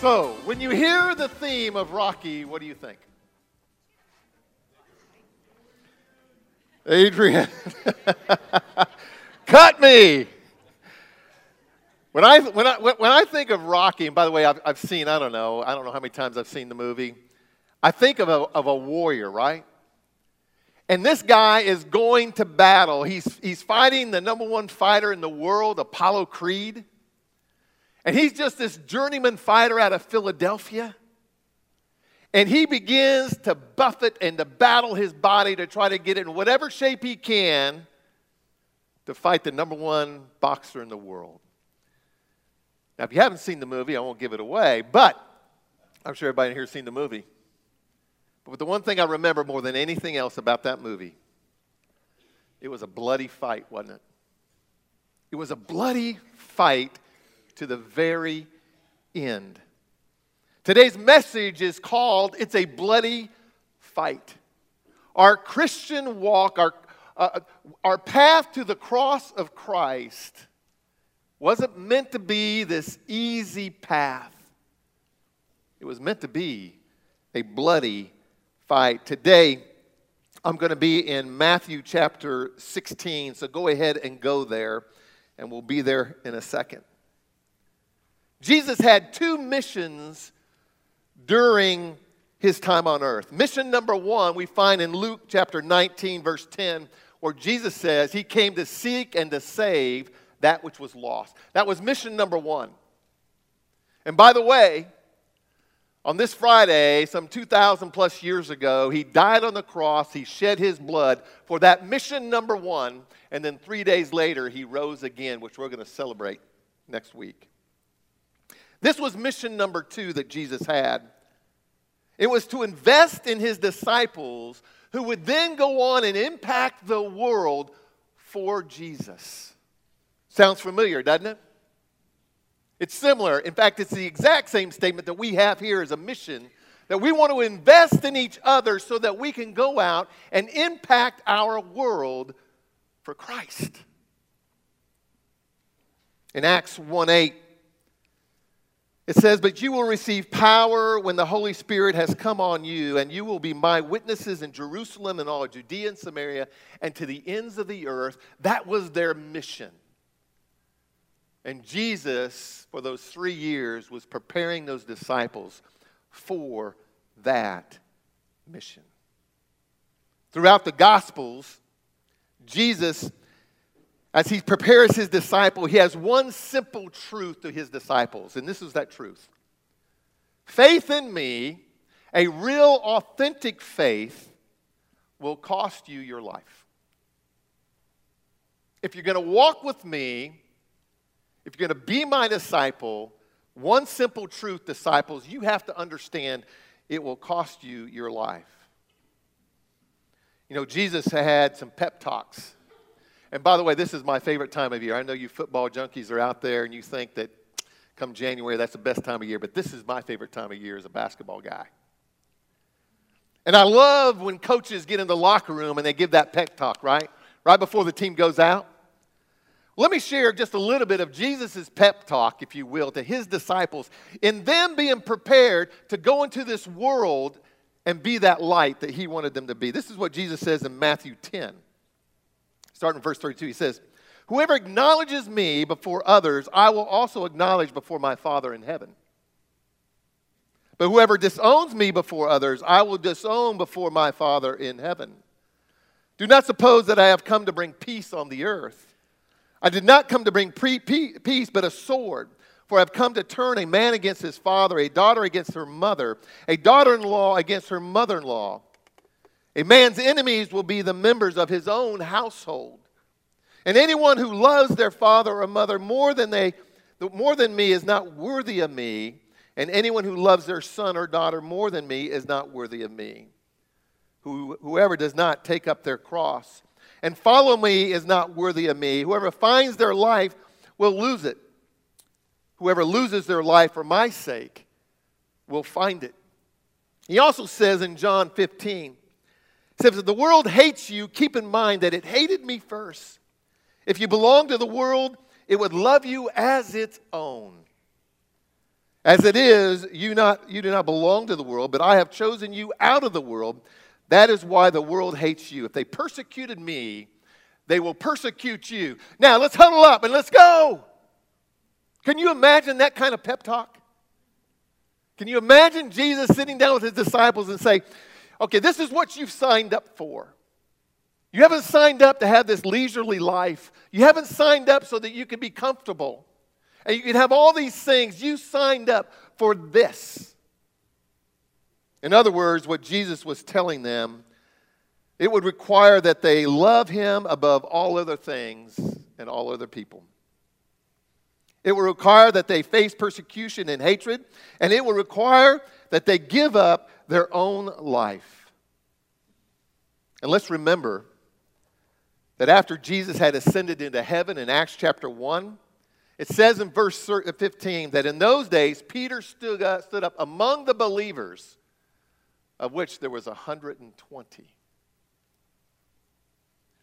So, when you hear the theme of Rocky, what do you think? Adrian, cut me. When I, when, I, when I think of Rocky, and by the way, I've, I've seen, I don't know, I don't know how many times I've seen the movie. I think of a, of a warrior, right? And this guy is going to battle. He's, he's fighting the number one fighter in the world, Apollo Creed. And he's just this journeyman fighter out of Philadelphia. And he begins to buffet and to battle his body to try to get it in whatever shape he can to fight the number one boxer in the world. Now, if you haven't seen the movie, I won't give it away, but I'm sure everybody here has seen the movie. But the one thing I remember more than anything else about that movie, it was a bloody fight, wasn't it? It was a bloody fight to the very end. Today's message is called It's a Bloody Fight. Our Christian walk, our, uh, our path to the cross of Christ, wasn't meant to be this easy path. It was meant to be a bloody fight. Today, I'm going to be in Matthew chapter 16, so go ahead and go there, and we'll be there in a second. Jesus had two missions during his time on earth. Mission number one, we find in Luke chapter 19, verse 10, where Jesus says he came to seek and to save that which was lost. That was mission number one. And by the way, on this Friday, some 2,000 plus years ago, he died on the cross. He shed his blood for that mission number one. And then three days later, he rose again, which we're going to celebrate next week. This was mission number two that Jesus had. It was to invest in his disciples who would then go on and impact the world for Jesus. Sounds familiar, doesn't it? It's similar. In fact, it's the exact same statement that we have here as a mission that we want to invest in each other so that we can go out and impact our world for Christ. In Acts 1 8, it says, But you will receive power when the Holy Spirit has come on you, and you will be my witnesses in Jerusalem and all Judea and Samaria and to the ends of the earth. That was their mission. And Jesus, for those three years, was preparing those disciples for that mission. Throughout the Gospels, Jesus as he prepares his disciple, he has one simple truth to his disciples, and this is that truth. Faith in me, a real, authentic faith, will cost you your life. If you're going to walk with me, if you're going to be my disciple, one simple truth, disciples, you have to understand it will cost you your life. You know, Jesus had some pep talks and by the way, this is my favorite time of year. I know you football junkies are out there and you think that come January, that's the best time of year, but this is my favorite time of year as a basketball guy. And I love when coaches get in the locker room and they give that pep talk, right? Right before the team goes out. Let me share just a little bit of Jesus' pep talk, if you will, to his disciples in them being prepared to go into this world and be that light that he wanted them to be. This is what Jesus says in Matthew 10. Starting in verse 32, he says, Whoever acknowledges me before others, I will also acknowledge before my Father in heaven. But whoever disowns me before others, I will disown before my Father in heaven. Do not suppose that I have come to bring peace on the earth. I did not come to bring pre- peace, but a sword. For I have come to turn a man against his father, a daughter against her mother, a daughter in law against her mother in law. A man's enemies will be the members of his own household. And anyone who loves their father or mother more than, they, more than me is not worthy of me. And anyone who loves their son or daughter more than me is not worthy of me. Who, whoever does not take up their cross and follow me is not worthy of me. Whoever finds their life will lose it. Whoever loses their life for my sake will find it. He also says in John 15, says, if the world hates you, keep in mind that it hated me first. If you belong to the world, it would love you as its own. As it is, you, not, you do not belong to the world, but I have chosen you out of the world. That is why the world hates you. If they persecuted me, they will persecute you. Now, let's huddle up and let's go. Can you imagine that kind of pep talk? Can you imagine Jesus sitting down with his disciples and say, okay, this is what you've signed up for. You haven't signed up to have this leisurely life. You haven't signed up so that you can be comfortable. And you can have all these things. You signed up for this. In other words, what Jesus was telling them, it would require that they love him above all other things and all other people. It will require that they face persecution and hatred, and it will require that they give up their own life. And let's remember that after Jesus had ascended into heaven in Acts chapter 1, it says in verse 15 that in those days Peter stood up, stood up among the believers, of which there was 120.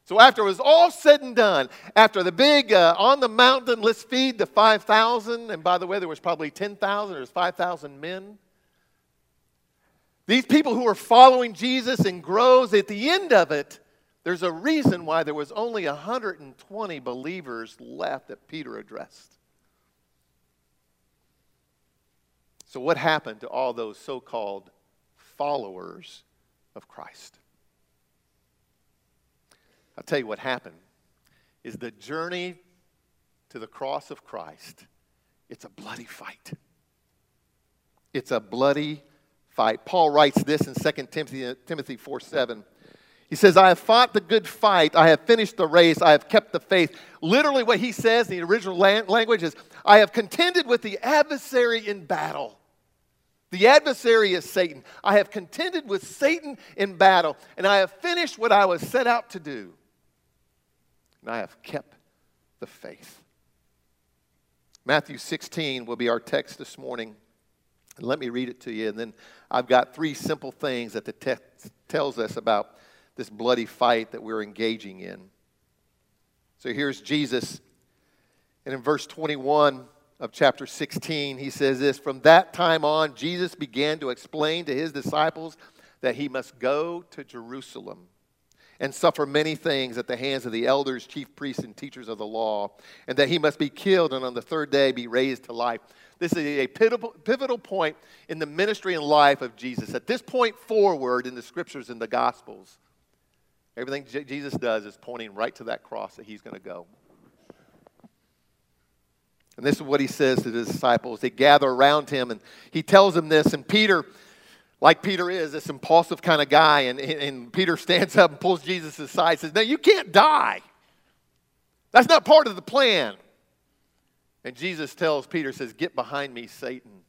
So after it was all said and done, after the big uh, on the mountain, let's feed the 5,000, and by the way, there was probably 10,000, there was 5,000 men. These people who were following Jesus and grows, at the end of it, there's a reason why there was only 120 believers left that Peter addressed. So, what happened to all those so called followers of Christ? I'll tell you what happened is the journey to the cross of Christ. It's a bloody fight. It's a bloody fight. Paul writes this in 2 Timothy, Timothy 4 7. He says, I have fought the good fight. I have finished the race. I have kept the faith. Literally, what he says in the original language is, I have contended with the adversary in battle. The adversary is Satan. I have contended with Satan in battle, and I have finished what I was set out to do. And I have kept the faith. Matthew 16 will be our text this morning. And let me read it to you. And then I've got three simple things that the text tells us about this bloody fight that we're engaging in. So here's Jesus. And in verse 21 of chapter 16, he says this From that time on, Jesus began to explain to his disciples that he must go to Jerusalem and suffer many things at the hands of the elders, chief priests, and teachers of the law, and that he must be killed and on the third day be raised to life. This is a pivotal point in the ministry and life of Jesus. At this point forward in the scriptures and the gospels, Everything J- Jesus does is pointing right to that cross that he's going to go. And this is what he says to his disciples. They gather around him and he tells them this. And Peter, like Peter is, this impulsive kind of guy, and, and Peter stands up and pulls Jesus aside and says, No, you can't die. That's not part of the plan. And Jesus tells Peter, says, Get behind me, Satan.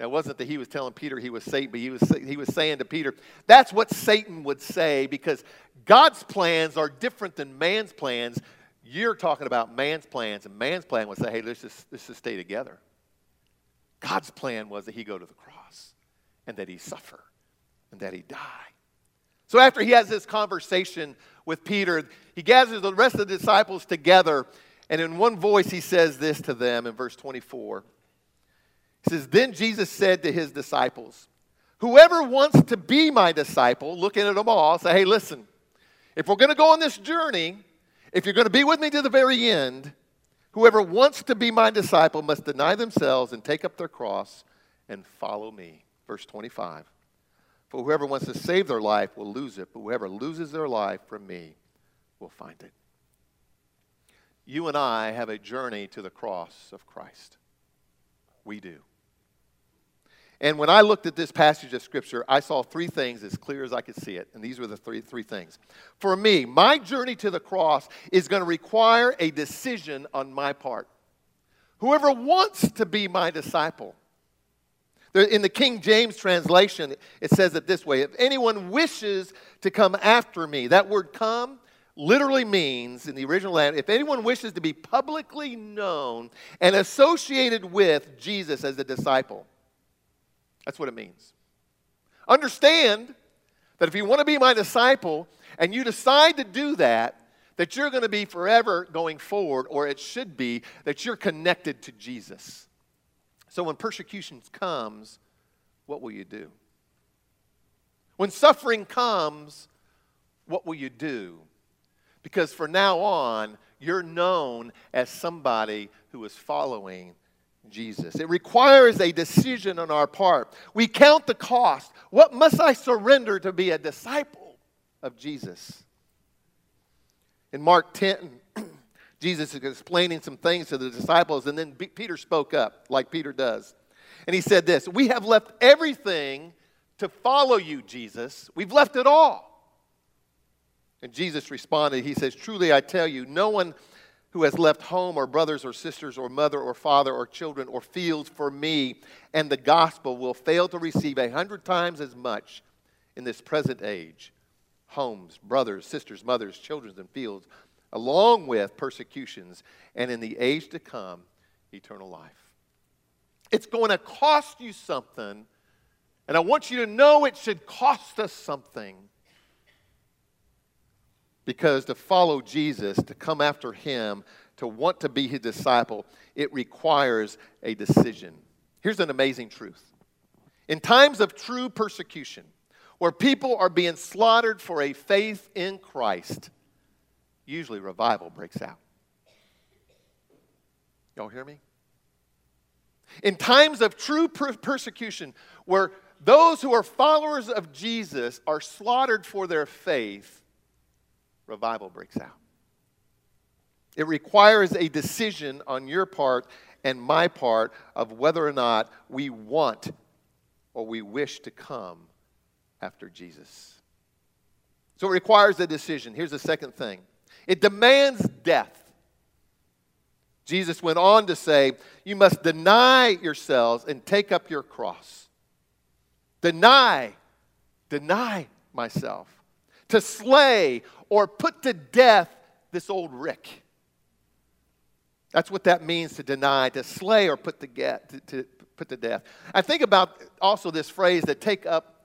Now, it wasn't that he was telling Peter he was Satan, but he was, he was saying to Peter, that's what Satan would say because God's plans are different than man's plans. You're talking about man's plans, and man's plan would say, hey, let's just, let's just stay together. God's plan was that he go to the cross and that he suffer and that he die. So after he has this conversation with Peter, he gathers the rest of the disciples together, and in one voice he says this to them in verse 24 He says, Then Jesus said to his disciples, Whoever wants to be my disciple, looking at them all, say, Hey, listen, if we're going to go on this journey, if you're going to be with me to the very end, whoever wants to be my disciple must deny themselves and take up their cross and follow me. Verse 25. For whoever wants to save their life will lose it, but whoever loses their life from me will find it. You and I have a journey to the cross of Christ. We do. And when I looked at this passage of Scripture, I saw three things as clear as I could see it. And these were the three, three things. For me, my journey to the cross is going to require a decision on my part. Whoever wants to be my disciple, in the King James translation, it says it this way If anyone wishes to come after me, that word come literally means, in the original language, if anyone wishes to be publicly known and associated with Jesus as a disciple. That's what it means. Understand that if you want to be my disciple and you decide to do that, that you're going to be forever going forward, or it should be that you're connected to Jesus. So when persecution comes, what will you do? When suffering comes, what will you do? Because from now on, you're known as somebody who is following Jesus. It requires a decision on our part. We count the cost. What must I surrender to be a disciple of Jesus? In Mark 10, Jesus is explaining some things to the disciples, and then Peter spoke up, like Peter does. And he said this We have left everything to follow you, Jesus. We've left it all. And Jesus responded, He says, Truly I tell you, no one who has left home or brothers or sisters or mother or father or children or fields for me and the gospel will fail to receive a hundred times as much in this present age homes, brothers, sisters, mothers, children, and fields, along with persecutions, and in the age to come, eternal life. It's going to cost you something, and I want you to know it should cost us something because to follow Jesus, to come after him, to want to be his disciple, it requires a decision. Here's an amazing truth. In times of true persecution, where people are being slaughtered for a faith in Christ, usually revival breaks out. Y'all hear me? In times of true per- persecution, where those who are followers of Jesus are slaughtered for their faith, revival breaks out. It requires a decision on your part and my part of whether or not we want or we wish to come after Jesus. So it requires a decision. Here's the second thing it demands death. Jesus went on to say, You must deny yourselves and take up your cross. Deny, deny myself. To slay or put to death this old Rick. That's what that means to deny, to slay or put to, get, to, to put to death. I think about also this phrase that take up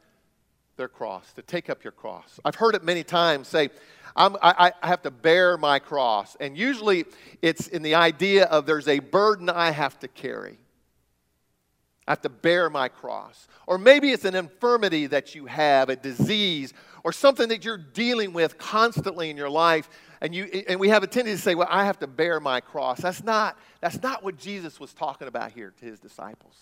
their cross, to take up your cross. I've heard it many times say, I, I have to bear my cross. And usually it's in the idea of there's a burden I have to carry. I have to bear my cross. Or maybe it's an infirmity that you have, a disease, or something that you're dealing with constantly in your life. And, you, and we have a tendency to say, well, I have to bear my cross. That's not, that's not what Jesus was talking about here to his disciples.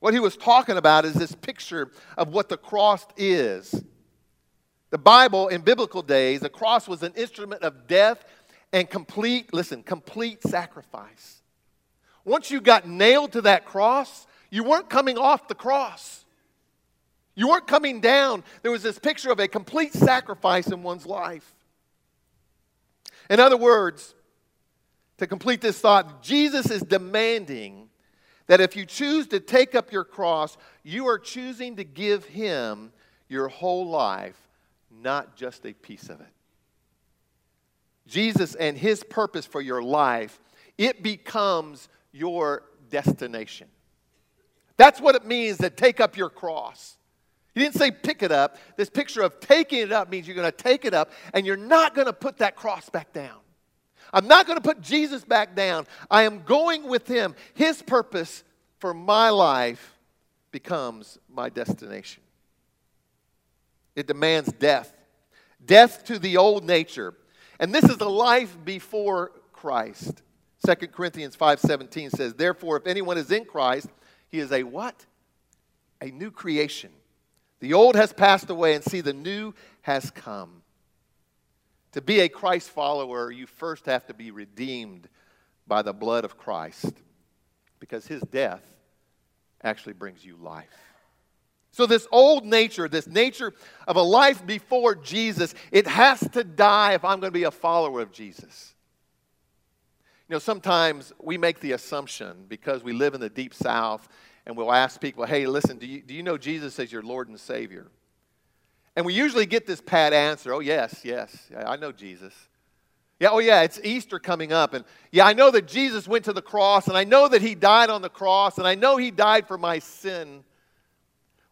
What he was talking about is this picture of what the cross is. The Bible, in biblical days, the cross was an instrument of death and complete, listen, complete sacrifice. Once you got nailed to that cross, you weren't coming off the cross. You weren't coming down. There was this picture of a complete sacrifice in one's life. In other words, to complete this thought, Jesus is demanding that if you choose to take up your cross, you are choosing to give Him your whole life, not just a piece of it. Jesus and His purpose for your life, it becomes your destination. That's what it means to take up your cross. He didn't say pick it up. This picture of taking it up means you're going to take it up and you're not going to put that cross back down. I'm not going to put Jesus back down. I am going with him. His purpose for my life becomes my destination. It demands death death to the old nature. And this is a life before Christ. 2 Corinthians 5:17 says, "Therefore if anyone is in Christ, he is a what? A new creation. The old has passed away and see the new has come." To be a Christ follower, you first have to be redeemed by the blood of Christ because his death actually brings you life. So, this old nature, this nature of a life before Jesus, it has to die if I'm going to be a follower of Jesus. You know, sometimes we make the assumption because we live in the deep south and we'll ask people, hey, listen, do you, do you know Jesus as your Lord and Savior? And we usually get this pat answer oh, yes, yes, I know Jesus. Yeah, oh, yeah, it's Easter coming up. And yeah, I know that Jesus went to the cross, and I know that he died on the cross, and I know he died for my sin.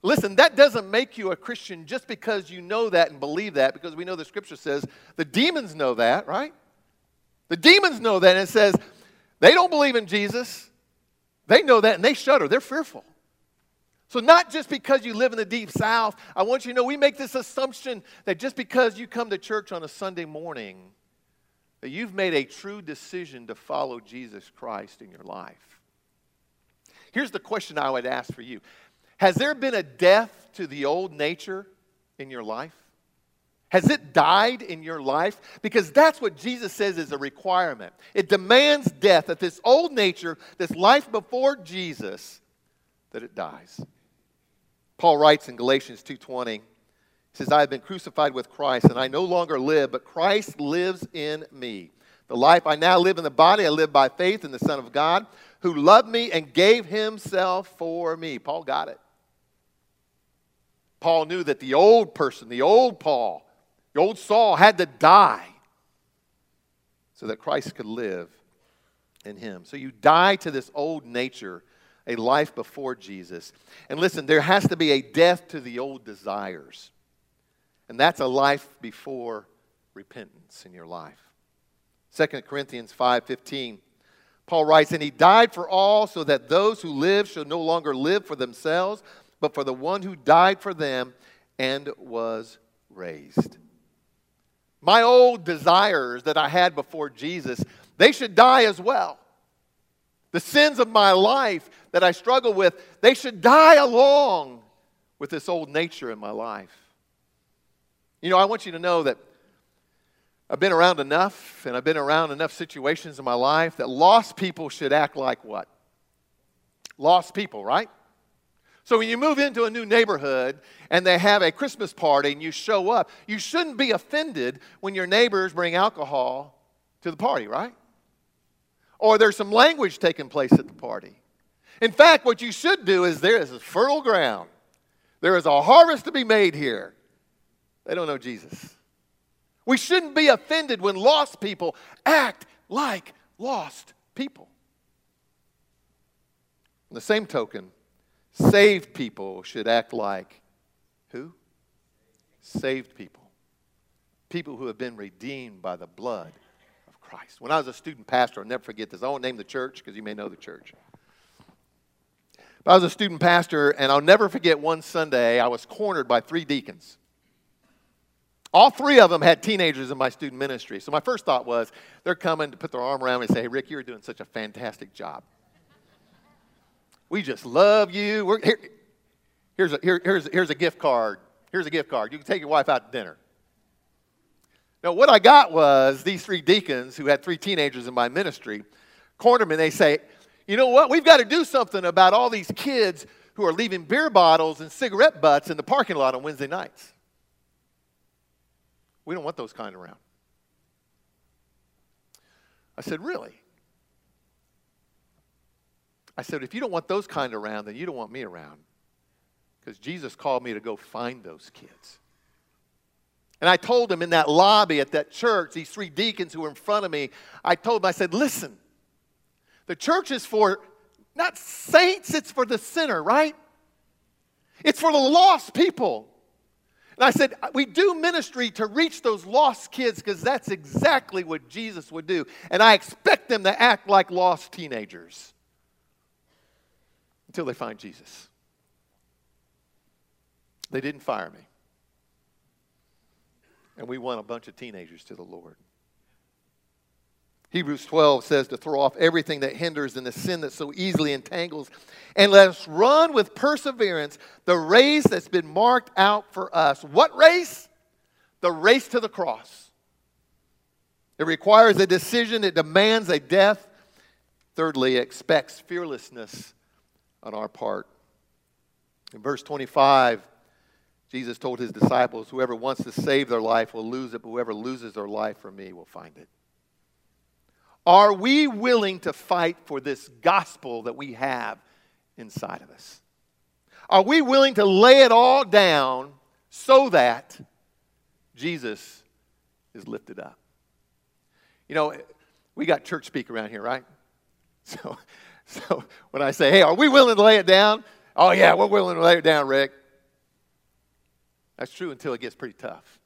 Listen, that doesn't make you a Christian just because you know that and believe that, because we know the scripture says the demons know that, right? The demons know that, and it says they don't believe in Jesus. They know that and they shudder. They're fearful. So, not just because you live in the deep south, I want you to know we make this assumption that just because you come to church on a Sunday morning, that you've made a true decision to follow Jesus Christ in your life. Here's the question I would ask for you Has there been a death to the old nature in your life? Has it died in your life? Because that's what Jesus says is a requirement. It demands death, that this old nature, this life before Jesus, that it dies. Paul writes in Galatians 2:20, he says, "I have been crucified with Christ, and I no longer live, but Christ lives in me. The life I now live in the body, I live by faith in the Son of God, who loved me and gave himself for me." Paul got it. Paul knew that the old person, the old Paul, the old Saul had to die so that Christ could live in him. So you die to this old nature a life before Jesus. And listen, there has to be a death to the old desires. And that's a life before repentance in your life. 2 Corinthians 5:15 Paul writes, "And he died for all so that those who live shall no longer live for themselves, but for the one who died for them and was raised." My old desires that I had before Jesus, they should die as well. The sins of my life that I struggle with, they should die along with this old nature in my life. You know, I want you to know that I've been around enough and I've been around enough situations in my life that lost people should act like what? Lost people, right? So when you move into a new neighborhood and they have a Christmas party and you show up, you shouldn't be offended when your neighbors bring alcohol to the party, right? or there's some language taking place at the party. In fact, what you should do is there is a fertile ground. There is a harvest to be made here. They don't know Jesus. We shouldn't be offended when lost people act like lost people. On the same token, saved people should act like who? Saved people. People who have been redeemed by the blood of Christ. When I was a student pastor, I'll never forget this. I won't name the church because you may know the church. But I was a student pastor, and I'll never forget one Sunday, I was cornered by three deacons. All three of them had teenagers in my student ministry. So my first thought was, they're coming to put their arm around me and say, hey, Rick, you're doing such a fantastic job. We just love you. We're, here, here's, a, here, here's, here's a gift card. Here's a gift card. You can take your wife out to dinner. Now, what I got was these three deacons who had three teenagers in my ministry cornered me and they say, You know what? We've got to do something about all these kids who are leaving beer bottles and cigarette butts in the parking lot on Wednesday nights. We don't want those kind around. I said, Really? I said, If you don't want those kind around, then you don't want me around. Because Jesus called me to go find those kids. And I told them in that lobby at that church, these three deacons who were in front of me, I told them, I said, listen, the church is for not saints, it's for the sinner, right? It's for the lost people. And I said, we do ministry to reach those lost kids because that's exactly what Jesus would do. And I expect them to act like lost teenagers until they find Jesus. They didn't fire me and we won a bunch of teenagers to the Lord. Hebrews 12 says to throw off everything that hinders and the sin that so easily entangles, and let us run with perseverance the race that's been marked out for us. What race? The race to the cross. It requires a decision, it demands a death. Thirdly, it expects fearlessness on our part. In verse 25, Jesus told his disciples, Whoever wants to save their life will lose it, but whoever loses their life for me will find it. Are we willing to fight for this gospel that we have inside of us? Are we willing to lay it all down so that Jesus is lifted up? You know, we got church speak around here, right? So, so when I say, hey, are we willing to lay it down? Oh, yeah, we're willing to lay it down, Rick. That's true until it gets pretty tough.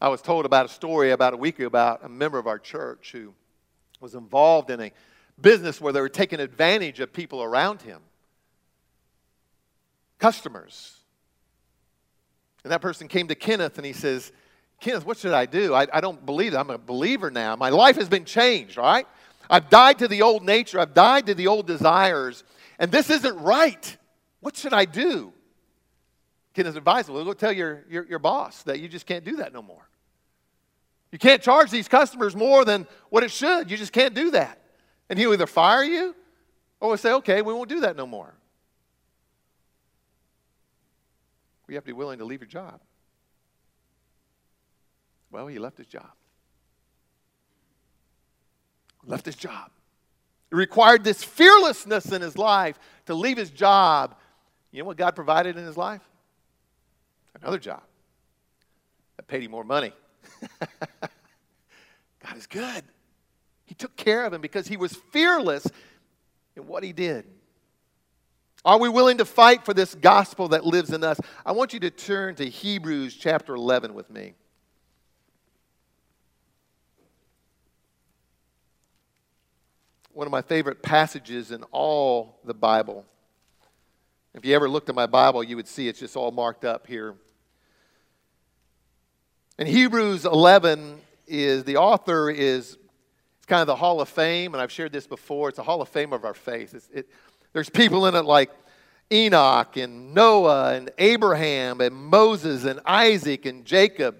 I was told about a story about a week ago about a member of our church who was involved in a business where they were taking advantage of people around him, customers. And that person came to Kenneth and he says, Kenneth, what should I do? I, I don't believe. I'm a believer now. My life has been changed, right? I've died to the old nature, I've died to the old desires, and this isn't right. What should I do? Kenneth advised, well, go tell your, your, your boss that you just can't do that no more. You can't charge these customers more than what it should. You just can't do that. And he'll either fire you or say, okay, we won't do that no more. You have to be willing to leave your job. Well, he left his job. Left his job. It required this fearlessness in his life to leave his job. You know what God provided in his life? Another job that paid him more money. God is good. He took care of him because he was fearless in what he did. Are we willing to fight for this gospel that lives in us? I want you to turn to Hebrews chapter 11 with me. One of my favorite passages in all the Bible. If you ever looked at my Bible, you would see it's just all marked up here. In Hebrews 11 is the author is it's kind of the Hall of Fame, and I've shared this before. It's a Hall of Fame of our faith. It, there's people in it like Enoch and Noah and Abraham and Moses and Isaac and Jacob.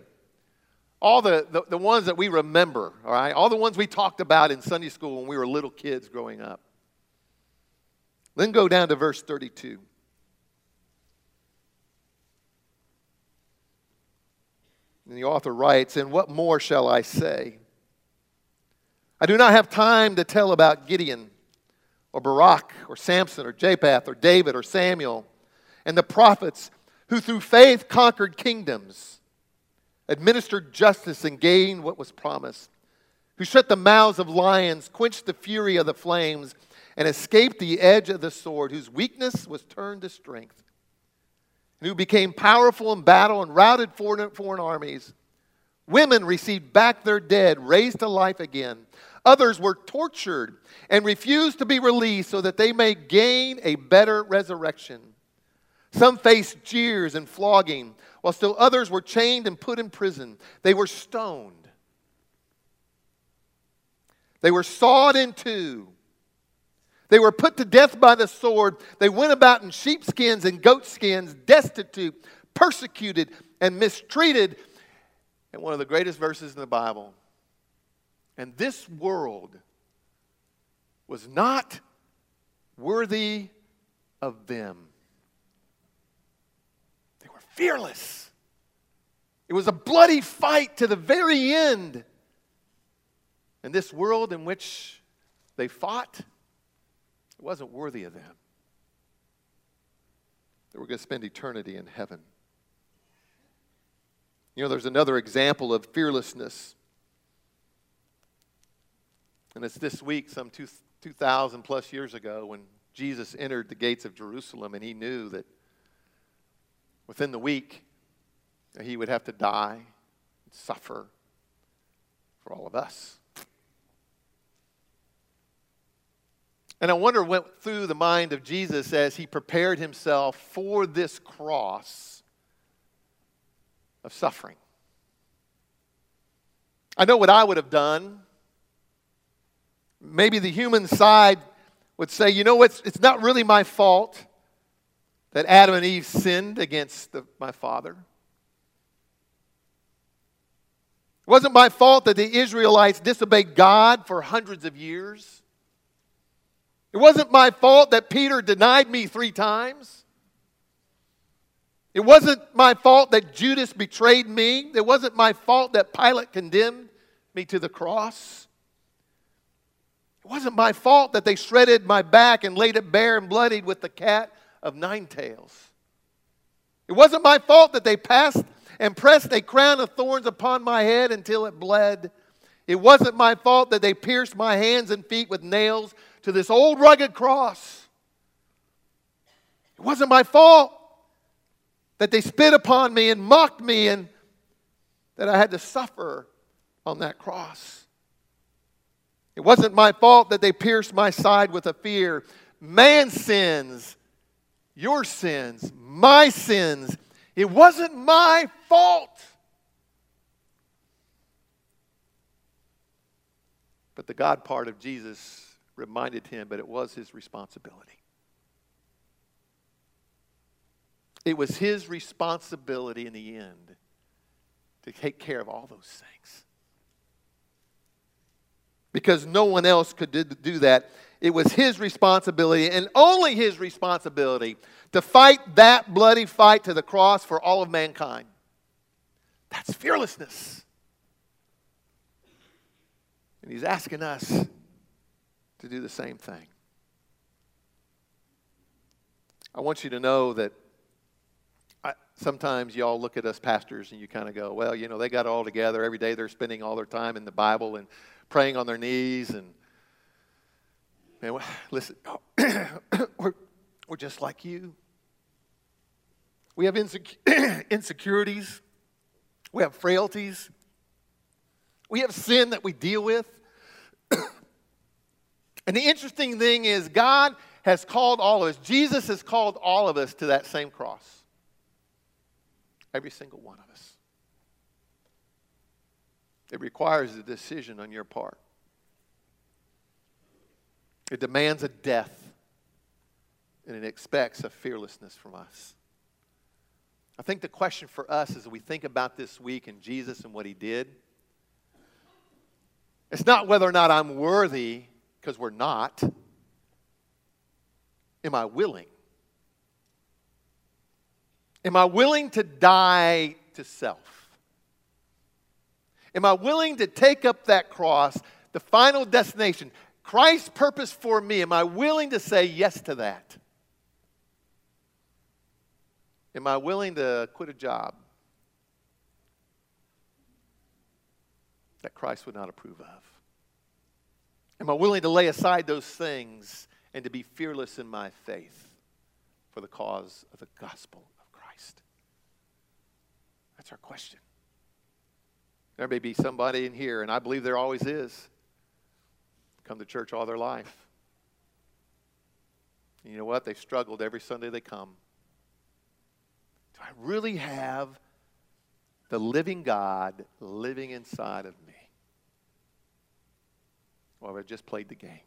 All the, the, the, ones that we remember, all right? All the ones we talked about in Sunday school when we were little kids growing up. Then go down to verse 32. And the author writes, And what more shall I say? I do not have time to tell about Gideon or Barak or Samson or Japheth or David or Samuel and the prophets who through faith conquered kingdoms, administered justice, and gained what was promised, who shut the mouths of lions, quenched the fury of the flames, and escaped the edge of the sword, whose weakness was turned to strength, and who became powerful in battle and routed foreign, foreign armies. Women received back their dead, raised to life again. Others were tortured and refused to be released so that they may gain a better resurrection. Some faced jeers and flogging, while still others were chained and put in prison. They were stoned. They were sawed in two. They were put to death by the sword. They went about in sheepskins and goatskins, destitute, persecuted, and mistreated. And one of the greatest verses in the Bible and this world was not worthy of them. Fearless. It was a bloody fight to the very end. And this world in which they fought it wasn't worthy of them. They were going to spend eternity in heaven. You know, there's another example of fearlessness and it's this week, some 2,000 plus years ago, when Jesus entered the gates of Jerusalem and he knew that within the week he would have to die and suffer for all of us. And I wonder what went through the mind of Jesus as he prepared himself for this cross of suffering. I know what I would have done maybe the human side would say, you know what, it's not really my fault that Adam and Eve sinned against the, my father. It wasn't my fault that the Israelites disobeyed God for hundreds of years. It wasn't my fault that Peter denied me three times. It wasn't my fault that Judas betrayed me. It wasn't my fault that Pilate condemned me to the cross. It wasn't my fault that they shredded my back and laid it bare and bloodied with the cat of nine tails. It wasn't my fault that they passed and pressed a crown of thorns upon my head until it bled. It wasn't my fault that they pierced my hands and feet with nails to this old rugged cross. It wasn't my fault that they spit upon me and mocked me and that I had to suffer on that cross. It wasn't my fault that they pierced my side with a fear. Man's sins, your sins, my sins. It wasn't my fault. But the God part of Jesus reminded him, but it was his responsibility. It was his responsibility in the end to take care of all those things. Because no one else could do that. It was his responsibility and only his responsibility to fight that bloody fight to the cross for all of mankind. That's fearlessness. And he's asking us to do the same thing. I want you to know that I, sometimes y'all look at us pastors and you kind of go, well, you know, they got it all together. Every day they're spending all their time in the Bible and praying on their knees. And, man, listen, we're, we're just like you. We have insec- insecurities, we have frailties, we have sin that we deal with. and the interesting thing is, God has called all of us, Jesus has called all of us to that same cross. Every single one of us. It requires a decision on your part. It demands a death, and it expects a fearlessness from us. I think the question for us as we think about this week and Jesus and what he did, it's not whether or not I'm worthy, because we're not. Am I willing? Am I willing to die to self? Am I willing to take up that cross, the final destination, Christ's purpose for me? Am I willing to say yes to that? Am I willing to quit a job that Christ would not approve of? Am I willing to lay aside those things and to be fearless in my faith for the cause of the gospel of Christ? that's our question. There may be somebody in here, and I believe there always is, come to church all their life. And you know what? They've struggled every Sunday they come. Do I really have the living God living inside of me? Or have I just played the game?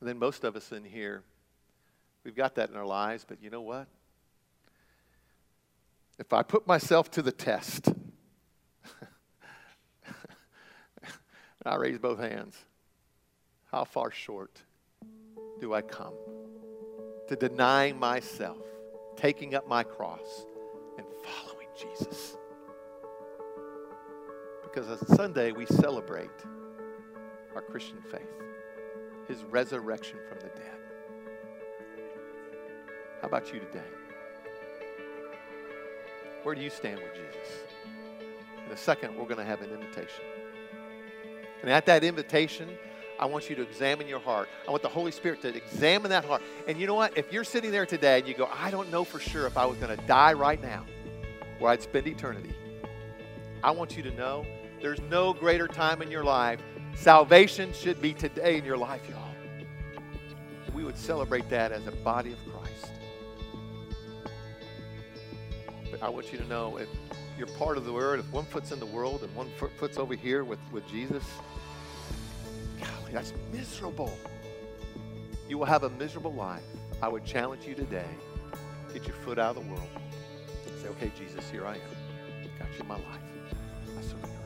And then most of us in here, we've got that in our lives, but you know what? if I put myself to the test, I raise both hands. How far short do I come to denying myself, taking up my cross, and following Jesus? Because on Sunday we celebrate our Christian faith, his resurrection from the dead. How about you today? Where do you stand with Jesus? In a second, we're going to have an invitation. And at that invitation, I want you to examine your heart. I want the Holy Spirit to examine that heart. And you know what? If you're sitting there today and you go, I don't know for sure if I was going to die right now, where I'd spend eternity, I want you to know there's no greater time in your life. Salvation should be today in your life, y'all. We would celebrate that as a body of Christ. But I want you to know if you're part of the word, if one foot's in the world and one foot's over here with, with Jesus, golly, that's miserable. You will have a miserable life. I would challenge you today get your foot out of the world. Say, okay, Jesus, here I am. Got you in my life. I surrender.